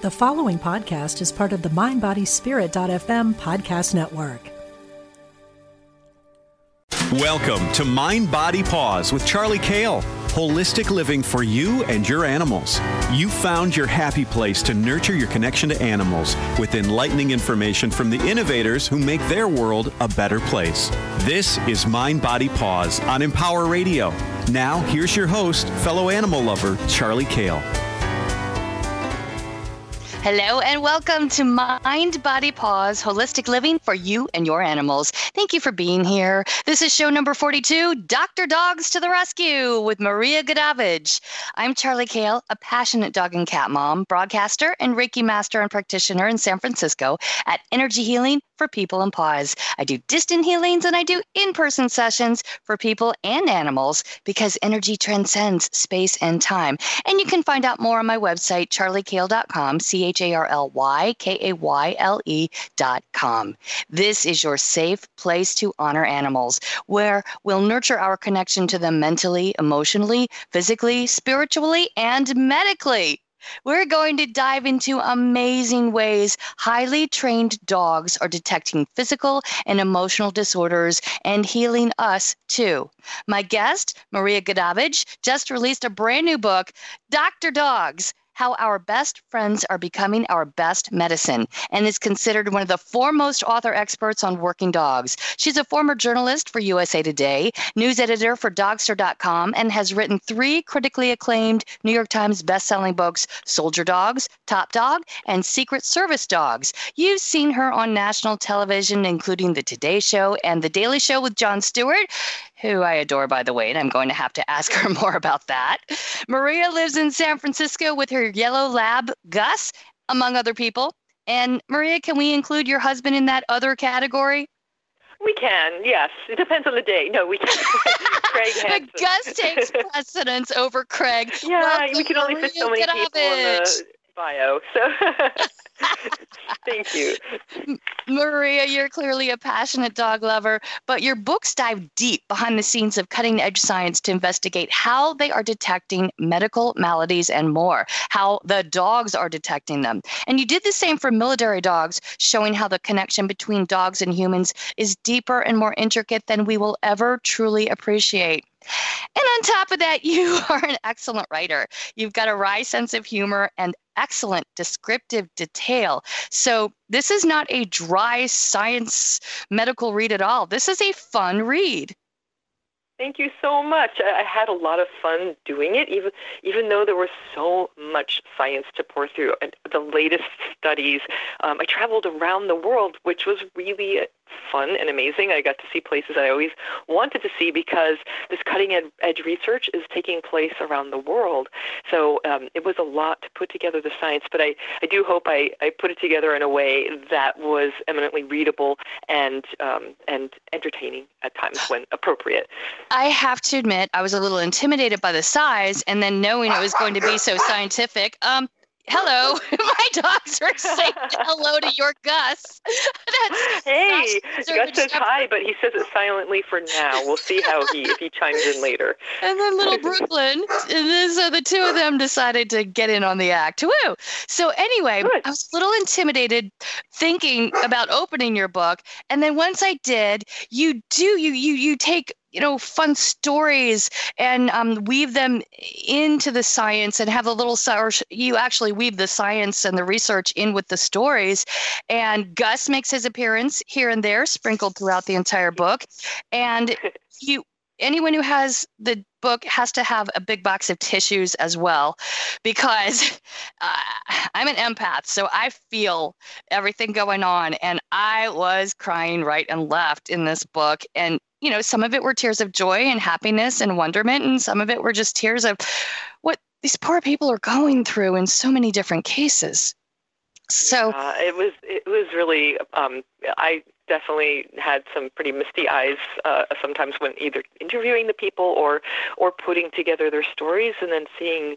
The following podcast is part of the MindBodySpirit.fm podcast network. Welcome to Mind Body Paws with Charly Kayle. Holistic living for you and your animals. You found your happy place to nurture your connection to animals with enlightening information from the innovators who make their world a better place. This is Mind Body Paws on Empower Radio. Now, here's your host, fellow animal lover, Charly Kayle. Hello and welcome to Mind Body Paws Holistic Living for You and Your Animals. Thank you for being here. This is show number 42 Dr. Dogs to the Rescue with Maria Goodavage. I'm Charly Kayle, a passionate dog and cat mom, broadcaster, and Reiki master and practitioner in San Francisco at Energy Healing for People and Paws. I do distant healings and I do in person sessions for people and animals because energy transcends space and time. And you can find out more on my website, charlykayle.com, C H A R L Y K A Y L E dot com. This is your safe place to honor animals, where we'll nurture our connection to them mentally, emotionally, physically, spiritually, and medically. We're going to dive into amazing ways highly trained dogs are detecting physical and emotional disorders and healing us too. My guest, Maria Goodavage, just released a brand new book, Dr. Dogs how Our Best Friends Are Becoming Our Best Medicine, and is considered one of the foremost author experts on working dogs. She's a former journalist for USA Today, news editor for Dogster.com, and has written three critically acclaimed New York Times bestselling books Soldier Dogs, Top Dog, and Secret Service Dogs. You've seen her on national television, including The Today Show and The Daily Show with Jon Stewart who I adore, by the way, and I'm going to have to ask her more about that. Maria lives in San Francisco with her yellow lab, Gus, among other people. And Maria, can we include your husband in that other category? We can, yes. It depends on the day. No, we can. Craig has Gus takes precedence over Craig. Yeah, Welcome, we can only Maria fit so many people in the bio. So thank you. Maria, you're clearly a passionate dog lover, but your books dive deep behind the scenes of cutting edge science to investigate how they are detecting medical maladies and more, how the dogs are detecting them. And you did the same for military dogs, showing how the connection between dogs and humans is deeper and more intricate than we will ever truly appreciate. And on top of that, you are an excellent writer. You've got a wry sense of humor and excellent descriptive detail. So, this is not a dry science medical read at all. This is a fun read. Thank you so much. I had a lot of fun doing it, even even though there was so much science to pour through. And the latest studies, um, I traveled around the world, which was really fun and amazing. I got to see places I always wanted to see because this cutting edge research is taking place around the world. So um, it was a lot to put together the science, but I, I do hope I, I put it together in a way that was eminently readable and um, and entertaining at times when appropriate. I have to admit, I was a little intimidated by the size, and then knowing it was going to be so scientific. Um, hello. My dogs are saying hello to your Gus. That's hey, Gus says hi, but he says it silently for now. We'll see how he if he chimes in later. And then little Brooklyn. and then so uh, the two of them decided to get in on the act. Woo! So anyway, Good. I was a little intimidated thinking about opening your book, and then once I did, you do you you you take you know fun stories and um, weave them into the science and have a little or you actually weave the science and the research in with the stories. And gus makes his appearance here and there sprinkled throughout the entire book. And you anyone who has the book has to have a big box of tissues as well because uh, I'm an empath. So I feel everything going on. And I was crying right and left in this book. And, you know, some of it were tears of joy and happiness and wonderment. And some of it were just tears of what these poor people are going through in so many different cases. So uh, it was it was really um, I definitely had some pretty misty eyes uh, sometimes when either interviewing the people or or putting together their stories and then seeing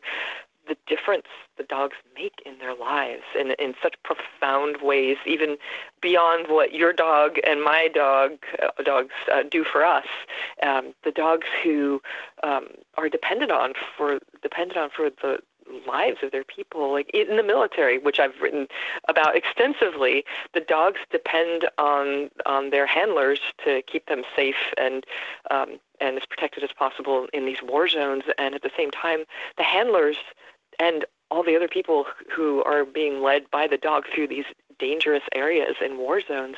the difference the dogs make in their lives in in such profound ways, even beyond what your dog and my dog uh, dogs uh, do for us. Um, the dogs who um, are dependent on for dependent on for the lives of their people. Like in the military, which I've written about extensively, the dogs depend on on their handlers to keep them safe and um, and as protected as possible in these war zones. And at the same time, the handlers and all the other people who are being led by the dog through these dangerous areas in war zones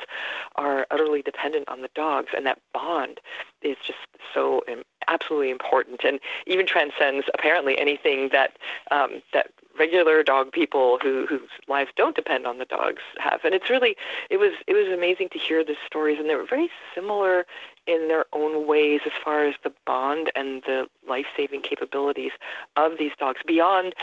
are utterly dependent on the dogs, and that bond is just so absolutely important, and even transcends apparently anything that um, that regular dog people who whose lives don't depend on the dogs have. And it's really it was it was amazing to hear the stories, and they were very similar in their own ways as far as the bond and the life-saving capabilities of these dogs beyond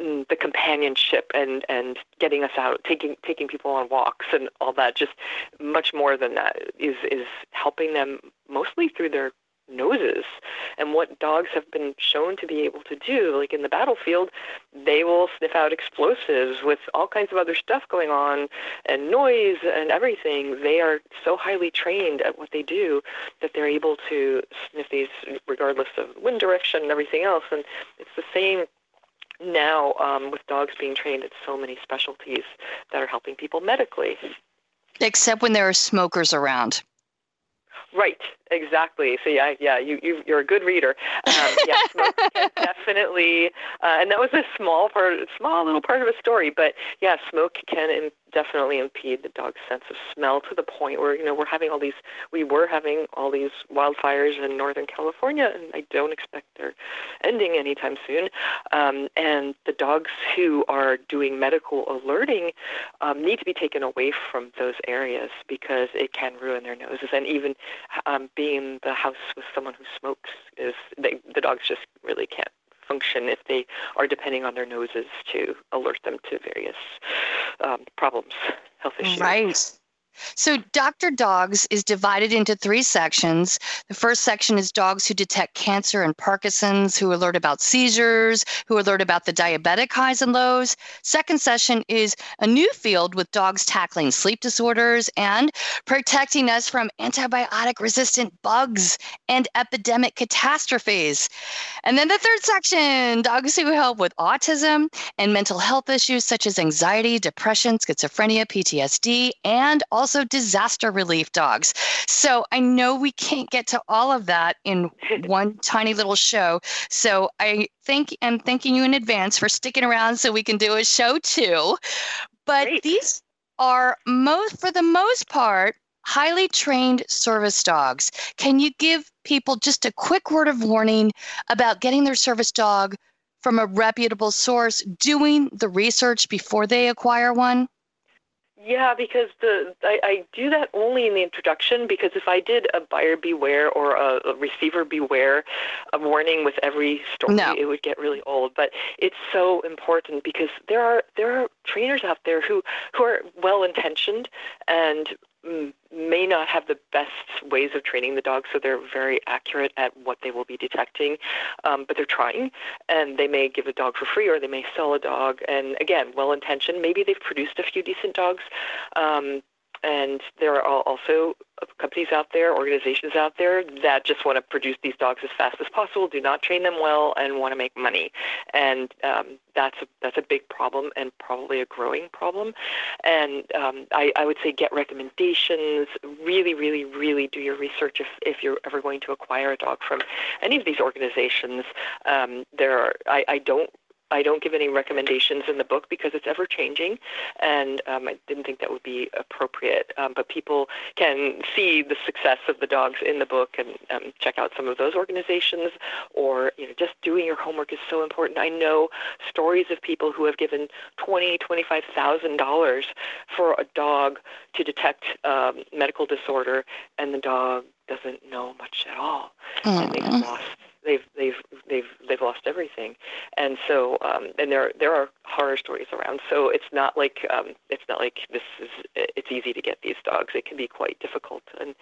mm, the companionship and and getting us out taking taking people on walks and all that just much more than that is is helping them mostly through their noses. And what dogs have been shown to be able to do like in the battlefield they will sniff out explosives with all kinds of other stuff going on and noise and everything. They are so highly trained at what they do that they're able to sniff these regardless of wind direction and everything else. And it's the same now um, with dogs being trained at so many specialties that are helping people medically. Except when there are smokers around Right, exactly. So yeah, yeah, you, you you're a good reader. Um, yeah, definitely, uh, and that was a small part, small little part of a story. But yeah, smoke can definitely impede the dog's sense of smell to the point where you know we're having all these we were having all these wildfires in northern california and i don't expect they're ending anytime soon. Um, and the dogs who are doing medical alerting um, need to be taken away from those areas because it can ruin their noses. And even um, being in the house with someone who smokes is they, the dogs just really can't function if they are depending on their noses to alert them to various um, problems, health issues. Right. So, Dr. Dogs is divided into three sections. The first section is dogs who detect cancer and Parkinson's, who alert about seizures, who alert about the diabetic highs and lows. Second session is a new field with dogs tackling sleep disorders and protecting us from antibiotic resistant bugs and epidemic catastrophes. And then the third section dogs who help with autism and mental health issues such as anxiety, depression, schizophrenia, PTSD, and also also disaster relief dogs. So I know we can't get to all of that in one tiny little show. So I thank am thanking you in advance for sticking around so we can do a show too. But Great. these are most for the most part highly trained service dogs. Can you give people just a quick word of warning about getting their service dog from a reputable source, doing the research before they acquire one? Yeah, because the I, I do that only in the introduction because if I did a buyer beware or a, a receiver beware a warning with every story, no. it would get really old. But it's so important because there are there are trainers out there who who are well intentioned and may not have the best ways of training the dog, so they're very accurate at what they will be detecting, um, but they're trying, and they may give a dog for free or they may sell a dog. And again, well intentioned. Maybe they've produced a few decent dogs, um, and there are also companies out there, organizations out there that just want to produce these dogs as fast as possible, do not train them well, and want to make money. And um, that's a that's a big problem and probably a growing problem. And um, I, I would say get recommendations. Really, really, really do your research if, if you're ever going to acquire a dog from any of these organizations. Um, there are I, I don't I don't give any recommendations in the book because it's ever changing, and um, I didn't think that would be appropriate. Um, but people can see the success of the dogs in the book and um, check out some of those organizations, or you know, just doing your homework is so important. I know stories of people who have given twenty, twenty-five thousand dollars for a dog to detect um, medical disorder, and the dog doesn't know much at all, and they've lost they've they've they've they've lost everything, and so um, and there there are horror stories around. So it's not like um, it's not like this is it's easy to get these dogs. It can be quite difficult, and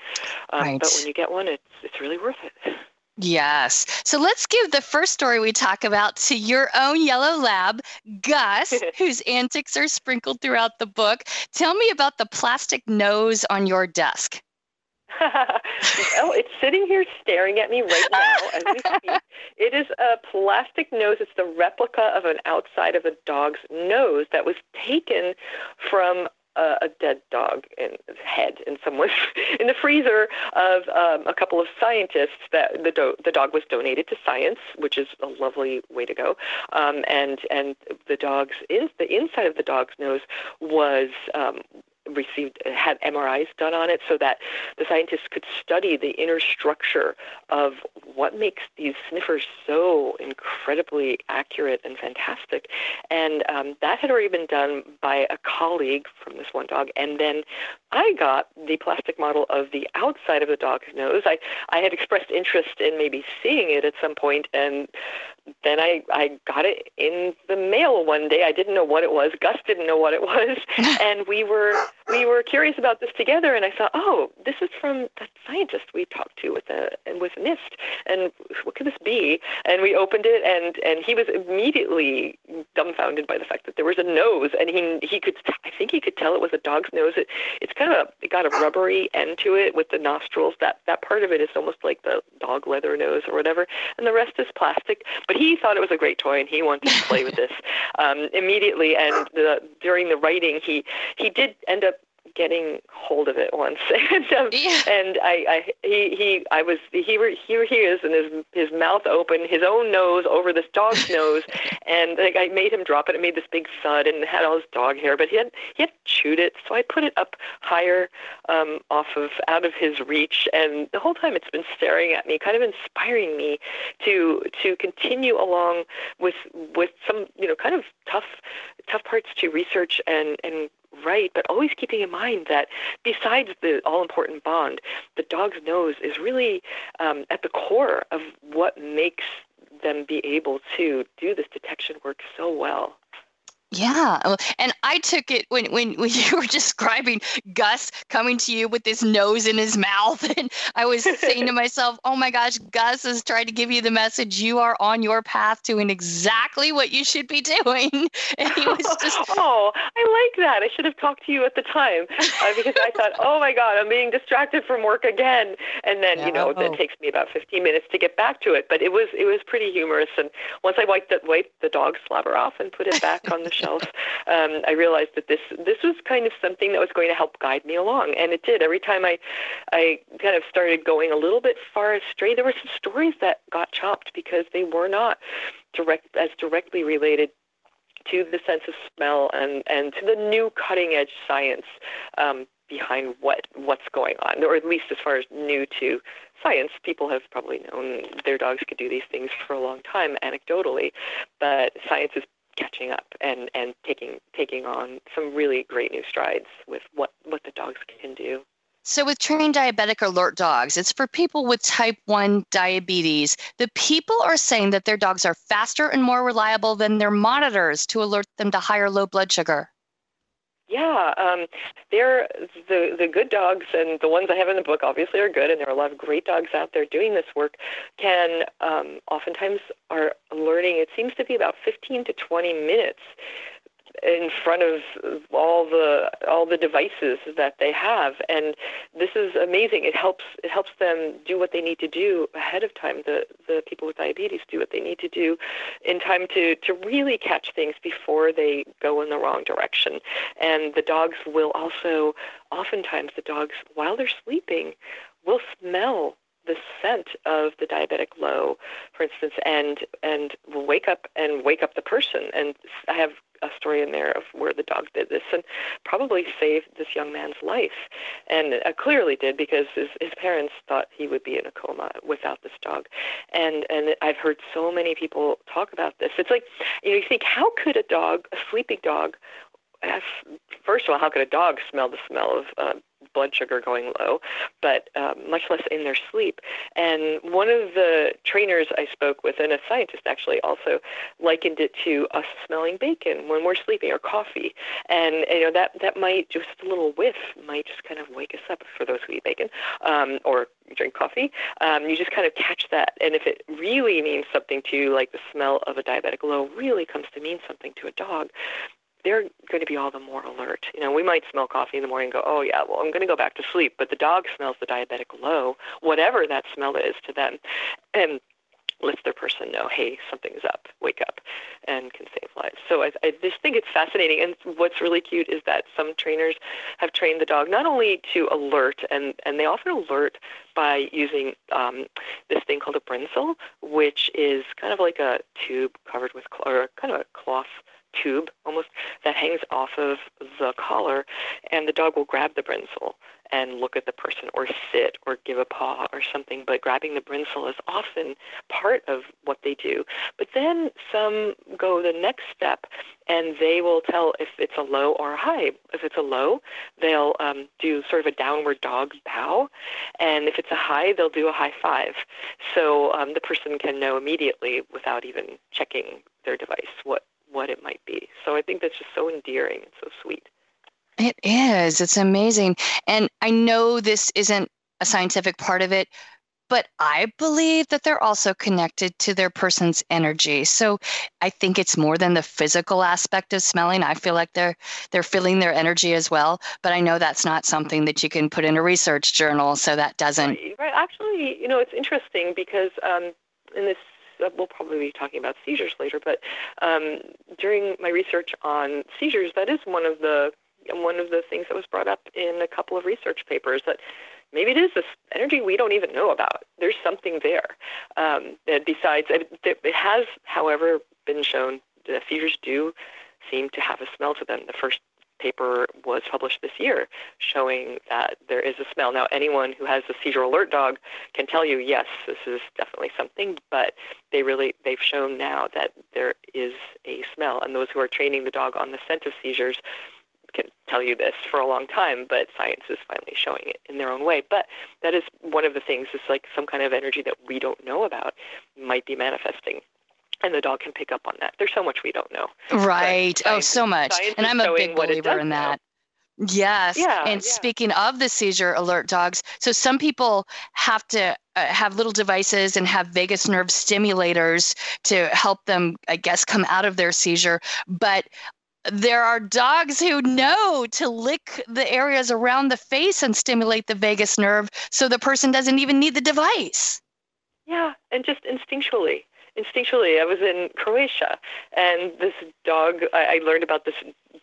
um, right. but when you get one, it's it's really worth it. Yes. So let's give the first story we talk about to your own yellow lab, Gus, whose antics are sprinkled throughout the book. Tell me about the plastic nose on your desk. Well, it's sitting here staring at me right now as we speak. It is a plastic nose. It's the replica of an outside of a dog's nose that was taken from a, a dead dog in head in someone's in the freezer of um, a couple of scientists that the do- the dog was donated to science, which is a lovely way to go. Um, and and the dog's in the inside of the dog's nose was um, received had MRIs done on it so that the scientists could study the inner structure of what makes these sniffers so incredibly accurate and fantastic. And um, that had already been done by a colleague from this one dog. And then I got the plastic model of the outside of the dog's nose. I, I had expressed interest in maybe seeing it at some point, and then I, I got it in the mail one day. I didn't know what it was. Gus didn't know what it was, and we were we were curious about this together. And I thought, oh, this is from that scientist we talked to with the with NIST, and what could this be? And we opened it, and and he was immediately dumbfounded by the fact that there was a nose, and he he could I think he could tell it was a dog's nose. It, it's kind of a, it got a rubbery end to it with the nostrils. That that part of it is almost like the dog leather nose or whatever, and the rest is plastic. But he thought it was a great toy, and he wanted to play with this um, immediately. And the, during the writing, he he did end up getting hold of it once, and um, yeah. and I, I he he I was here here he is and his his mouth open, his own nose over this dog's nose, and like I made him drop it. It made this big thud and had all his dog hair, but he had he had chewed it, so I put it up higher, um, off of out of his reach, and the whole time it's been staring at me, kind of inspiring me to to continue along with with some you know kind of tough tough parts to research and and right, but always keeping in mind that besides the all important bond, the dog's nose is really um, at the core of what makes them be able to do this detection work so well. Yeah, and I took it when, when when you were describing Gus coming to you with this nose in his mouth, and I was saying to myself, "Oh my gosh, Gus is trying to give you the message you are on your path doing exactly what you should be doing." And he was just, "Oh, I like that. I should have talked to you at the time uh, because I thought, oh my God, I'm being distracted from work again." And then you know, it takes me about 15 minutes to get back to it, but it was it was pretty humorous. And once I wiped the wiped the dog slobber off and put it back on the shelf myself, um, I realized that this this was kind of something that was going to help guide me along, and it did. Every time I I kind of started going a little bit far astray, there were some stories that got chopped because they were not direct as directly related to the sense of smell and and to the new cutting edge science um, behind what what's going on, or at least as far as new to science, people have probably known their dogs could do these things for a long time, anecdotally, but science is catching up and, and taking taking on some really great new strides with what, what the dogs can do. So, with trained diabetic alert dogs, it's for people with type 1 diabetes. The people are saying that their dogs are faster and more reliable than their monitors to alert them to higher low blood sugar. Yeah, um, they're the the good dogs, and the ones I have in the book obviously are good, and there are a lot of great dogs out there doing this work. Can um, oftentimes are learning. It seems to be about 15 to 20 minutes in front of all the all the devices that they have. And this is amazing. It helps it helps them do what they need to do ahead of time. The the people with diabetes do what they need to do in time to to really catch things before they go in the wrong direction. And the dogs will also oftentimes the dogs while they're sleeping will smell the scent of the diabetic low, for instance, and and wake up and wake up the person. And I have a story in there of where the dog did this and probably saved this young man's life. And uh, clearly did because his, his parents thought he would be in a coma without this dog. And and I've heard so many people talk about this. It's like you know you think how could a dog, a sleeping dog, first of all, how could a dog smell the smell of uh, blood sugar going low, but um, much less in their sleep. And one of the trainers I spoke with, and a scientist actually, also likened it to us smelling bacon when we're sleeping or coffee. And you know that that might just a little whiff might just kind of wake us up for those who eat bacon um, or drink coffee. Um, you just kind of catch that, and if it really means something to you, like the smell of a diabetic low really comes to mean something to a dog, they're going to be all the more alert. You know, we might smell coffee in the morning and go, oh, yeah, well, I'm going to go back to sleep. But the dog smells the diabetic low, whatever that smell is to them. And lets their person know, hey, something's up, wake up, and can save lives. So I, I just think it's fascinating. And what's really cute is that some trainers have trained the dog not only to alert, and, and they often alert by using um, this thing called a bringsel, which is kind of like a tube covered with, or kind of a cloth tube almost that hangs off of the collar, and the dog will grab the bringsel and look at the person or sit or give a paw or something, but grabbing the bringsel is often part of what they do. But then some go the next step and they will tell if it's a low or a high. If it's a low, they'll um, do sort of a downward dog bow, and if it's a high, they'll do a high five. So um, the person can know immediately without even checking their device what what it might be. So I think that's just so endearing and so sweet. It is. It's amazing. And I know this isn't a scientific part of it, but I believe that they're also connected to their person's energy. So I think it's more than the physical aspect of smelling. I feel like they're they're feeling their energy as well. But I know that's not something that you can put in a research journal, so that doesn't. Right. Actually, you know, it's interesting because um, in this we'll probably be talking about seizures later, but um, during my research on seizures, that is one of the one of the things that was brought up in a couple of research papers that maybe it is this energy we don't even know about. There's something there. Um, besides, it has, however, been shown that seizures do seem to have a smell to them. The first paper was published this year showing that there is a smell. Now, anyone who has a seizure alert dog can tell you, yes, this is definitely something, but they really, they've shown now that there is a smell. And those who are training the dog on the scent of seizures can tell you this for a long time, but science is finally showing it in their own way. But that is one of the things, is like some kind of energy that we don't know about might be manifesting and the dog can pick up on that. There's so much we don't know. Right. oh, so much. And I'm a big believer in that. Know. Yes. Yeah, and yeah. speaking of the seizure alert dogs, so some people have to uh, have little devices and have vagus nerve stimulators to help them, I guess, come out of their seizure. But there are dogs who know to lick the areas around the face and stimulate the vagus nerve so the person doesn't even need the device. Yeah, and just instinctually instinctually, I was in Croatia, and this dog. I, I learned about this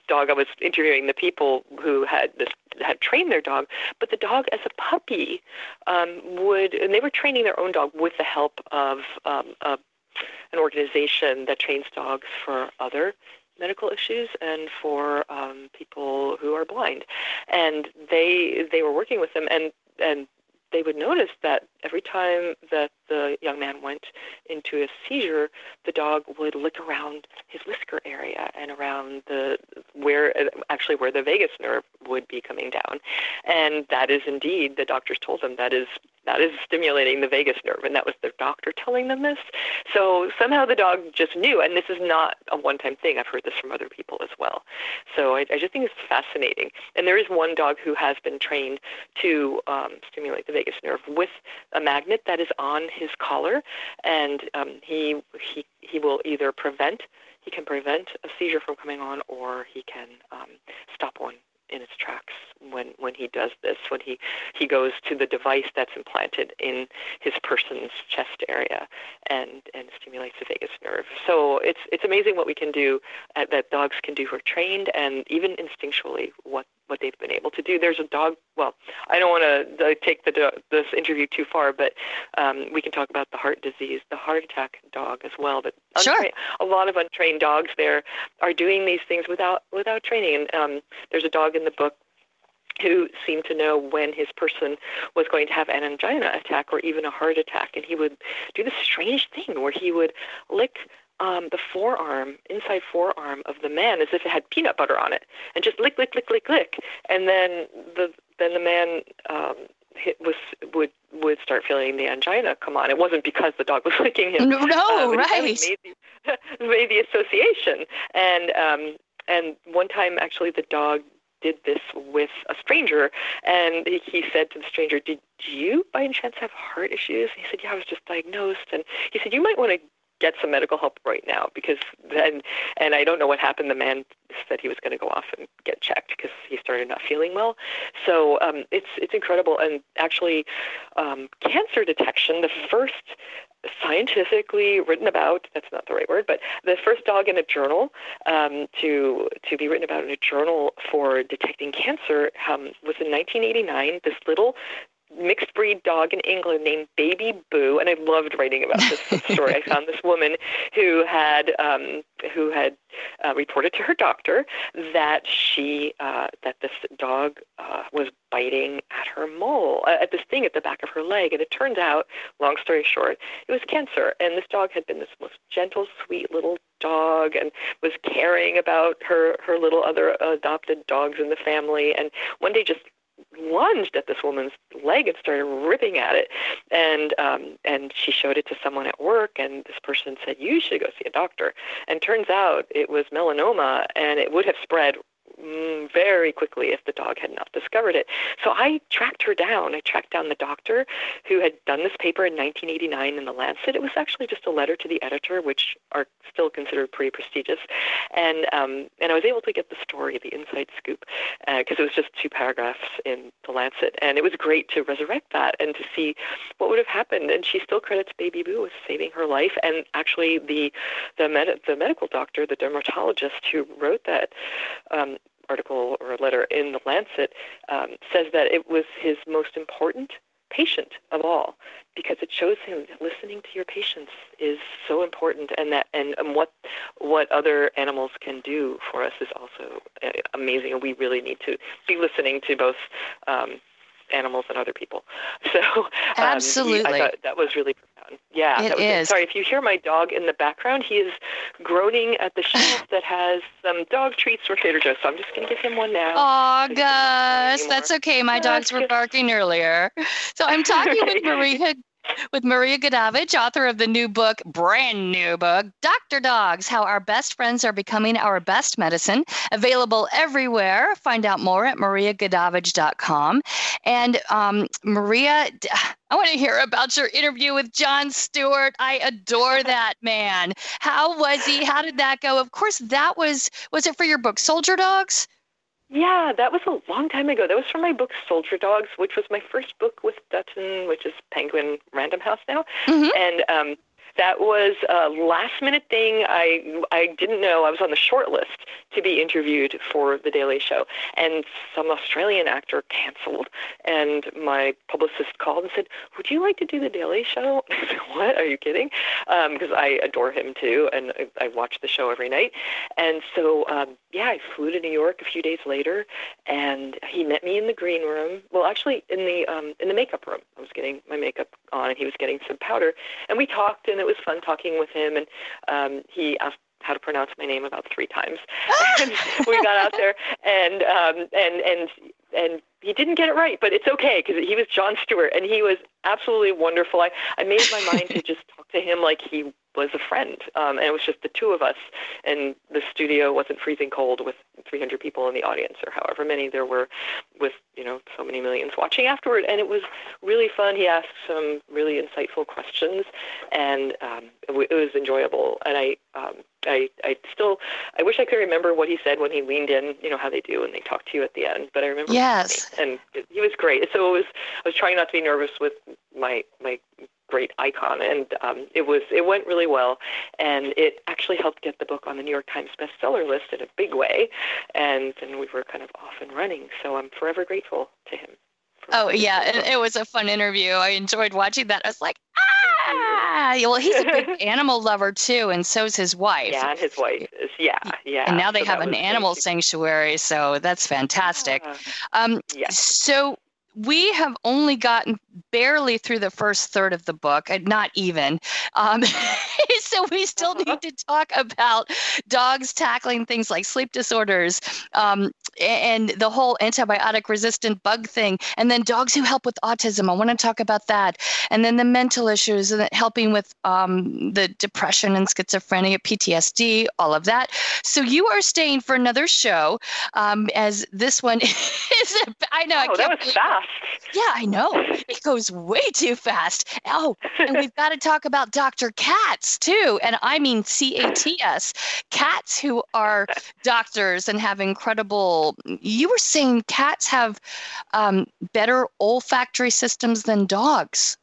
dog. I was interviewing the people who had this had trained their dog, but the dog, as a puppy, um, would and they were training their own dog with the help of um, a, an organization that trains dogs for other medical issues and for um, people who are blind, and they they were working with them and and they would notice that every time that the young man went into a seizure, the dog would lick around his whisker area and around the where actually where the vagus nerve would be coming down, and that is indeed the doctors told them that is that is stimulating the vagus nerve, and that was the doctor telling them this. So somehow the dog just knew, and this is not a one-time thing. I've heard this from other people as well. So I, I just think it's fascinating. And there is one dog who has been trained to um, stimulate the vagus nerve with a magnet that is on his collar, and um, he he he will either prevent he can prevent a seizure from coming on, or he can um, stop one in its tracks when when he does this when he he goes to the device that's implanted in his person's chest area and and stimulates the vagus nerve. So it's it's amazing what we can do uh, that dogs can do who are trained and even instinctually what what they've been able to do. There's a dog. Well, I don't want to take the this interview too far, but um, we can talk about the heart disease, the heart attack dog as well. But sure. a lot of untrained dogs there are doing these things without without training. And um, there's a dog in the book who seemed to know when his person was going to have an angina attack or even a heart attack. And he would do this strange thing where he would lick um, the forearm, inside forearm of the man, as if it had peanut butter on it, and just lick, lick, lick, lick, lick, and then the then the man um, hit, was would would start feeling the angina come on. It wasn't because the dog was licking him. No, no uh, right. Made the, made the association, and um, and one time actually the dog did this with a stranger, and he said to the stranger, "Did you by any chance have heart issues?" And he said, "Yeah, I was just diagnosed." And he said, "You might want to get some medical help right now because then and I don't know what happened. The man said he was going to go off and get checked because he started not feeling well. So um, it's it's incredible. And actually, um, cancer detection, the first scientifically written about that's not the right word but the first dog in a journal um, to to be written about in a journal for detecting cancer um, was in 1989 this little mixed breed dog in England named Baby Boo, and I loved writing about this story. I found this woman who had um, who had uh, reported to her doctor that she uh, that this dog uh, was biting at her mole uh, at this thing at the back of her leg, and it turned out, long story short, it was cancer. And this dog had been this most gentle, sweet little dog and was caring about her her little other adopted dogs in the family and one day just lunged at this woman's leg and started ripping at it. And um and she showed it to someone at work and this person said you should go see a doctor. And turns out it was melanoma and it would have spread very quickly if the dog had not discovered it. So I tracked her down. I tracked down the doctor who had done this paper in 1989 in the Lancet. It was actually just a letter to the editor, which are still considered pretty prestigious, and um, and I was able to get the story, the inside scoop, because uh, it was just two paragraphs in the Lancet, and it was great to resurrect that and to see what would have happened. And she still credits Baby Boo with saving her life, and actually the the med- the medical doctor, the dermatologist who wrote that. Um, article or a letter in the Lancet um, says that it was his most important patient of all because it shows him listening to your patients is so important and that and, and what what other animals can do for us is also uh, amazing and we really need to be listening to both um, animals and other people so um, absolutely I thought that was really profound. yeah, it is. Sorry, if you hear my dog in the background, he is groaning at the shelf that has some dog treats from Trader Joe's. So I'm just going to give him one now. Oh, Gus, that's okay. My dogs were barking earlier. So I'm talking with Maria with Maria Goodavage, author of the new book, brand new book, Dr. Dogs How Our Best Friends Are Becoming Our Best Medicine. Available everywhere. Find out more at mariagoodavage.com. And um, Maria, I want to hear about your interview with Jon Stewart. I adore that man. How was he? How did that go? Of course, that was, was it for your book, Soldier Dogs? Yeah, that was a long time ago. That was from my book Soldier Dogs, which was my first book with Dutton, which is Penguin Random House now. Mm-hmm. And um, that was a last minute thing. I I didn't know I was on the short list to be interviewed for the Daily Show, and some Australian actor canceled. And my publicist called and said, "Would you like to do the Daily Show?" I said, "What? Are you kidding?" Because um, I adore him too, and I, I watch the show every night. And so um, yeah, I flew to New York a few days later, and he met me in the green room. Well, actually, in the um, in the makeup room. I was getting my makeup on, and he was getting some powder, and we talked, and it was fun talking with him. And um, he asked how to pronounce my name about three times. and we got out there, and um, and and and he didn't get it right, but it's okay because he was Jon Stewart, and he was absolutely wonderful. I I made my mind to just talk to him like he was a friend, um, and it was just the two of us, and the studio wasn't freezing cold with 300 people in the audience or however many there were, with you know so many millions watching afterward, and it was really fun. He asked some really insightful questions, and um, it, w- it was enjoyable. And I, um, I, I still, I wish I could remember what he said when he leaned in. You know how they do when they talk to you at the end, but I remember. Yes. And he was great. So it was. I was trying not to be nervous with my my great icon, and um, it was it went really well, and it actually helped get the book on the New York Times bestseller list in a big way, and then we were kind of off and running. So I'm forever grateful to him. Oh yeah, it, it was a fun interview. I enjoyed watching that. I was like, ah, well, he's a big animal lover too, and so's his wife. Yeah, and his wife is yeah, yeah. And now they so have an animal sanctuary, so that's fantastic. Yeah. Um, yeah. So we have only gotten barely through the first third of the book, not even. Um, so we still uh-huh. need to talk about dogs tackling things like sleep disorders um, and the whole antibiotic resistant bug thing. And then dogs who help with autism. I want to talk about that. And then the mental issues and helping with um, the depression and schizophrenia, PTSD, all of that. So you are staying for another show um, as this one is, I know. Oh, I that was fast. Yeah, I know. It goes way too fast. Oh, and we've got to talk about Dr. Katz too. too. And I mean C A T S, cats who are doctors and have incredible. You were saying cats have um, better olfactory systems than dogs.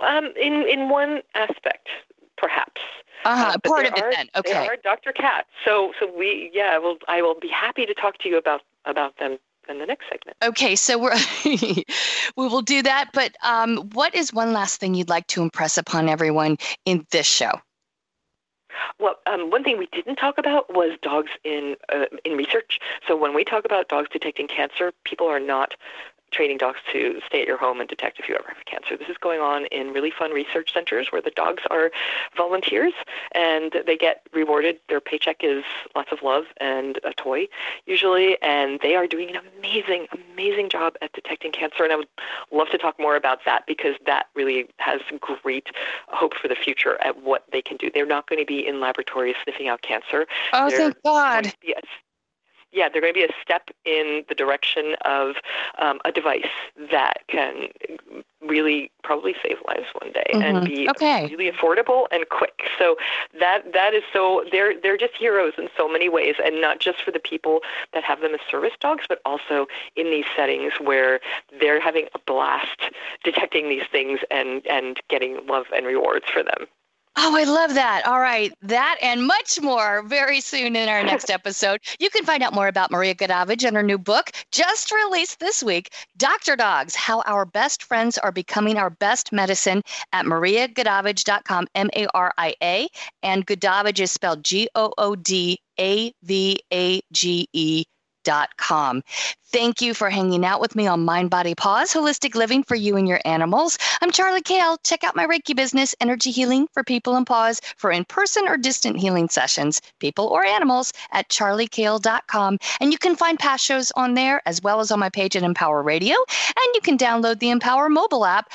Um, in in one aspect, perhaps. Uh-huh, uh, part of it then. Okay. They are Dr. Cat. So so we yeah, well I will be happy to talk to you about about them in the next segment. Okay, so we're we will do that. But um, what is one last thing you'd like to impress upon everyone in this show? Well, um, one thing we didn't talk about was dogs in uh, in research. So when we talk about dogs detecting cancer, people are not training dogs to stay at your home and detect if you ever have cancer. This is going on in really fun research centers where the dogs are volunteers and they get rewarded. Their paycheck is lots of love and a toy, usually, and they are doing an amazing, amazing job at detecting cancer. And I would love to talk more about that because that really has great hope for the future at what they can do. They're not going to be in laboratories sniffing out cancer. Oh, They're thank God yeah, they're going to be a step in the direction of um, a device that can really probably save lives one day mm-hmm. and be okay. really affordable and quick. So that that is so they're they're just heroes in so many ways, and not just for the people that have them as service dogs, but also in these settings where they're having a blast detecting these things and and getting love and rewards for them. Oh, I love that. All right. That and much more very soon in our next episode. You can find out more about Maria Goodavage and her new book, just released this week, Dr. Dogs How Our Best Friends Are Becoming Our Best Medicine at mariagoodavage.com, M A R I A. And Goodavage is spelled G O O D A V A G E com. Thank you for hanging out with me on Mind Body Paws Holistic Living for You and Your Animals. I'm Charly Kayle. Check out my Reiki business, Energy Healing for People and Paws, for in person or distant healing sessions, people or animals, at charlykayle.com. And you can find past shows on there as well as on my page at Empower Radio. And you can download the Empower mobile app.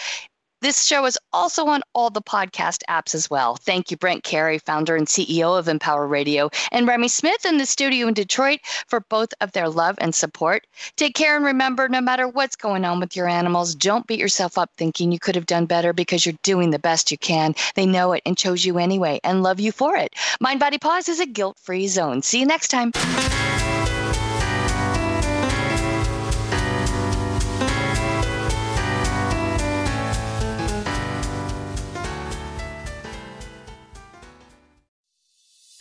This show is also on all the podcast apps as well. Thank you, Brent Carey, founder and CEO of Empower Radio, and Remy Smith in the studio in Detroit for both of their love and support. Take care and remember no matter what's going on with your animals, don't beat yourself up thinking you could have done better because you're doing the best you can. They know it and chose you anyway and love you for it. Mind Body Paws is a guilt free zone. See you next time.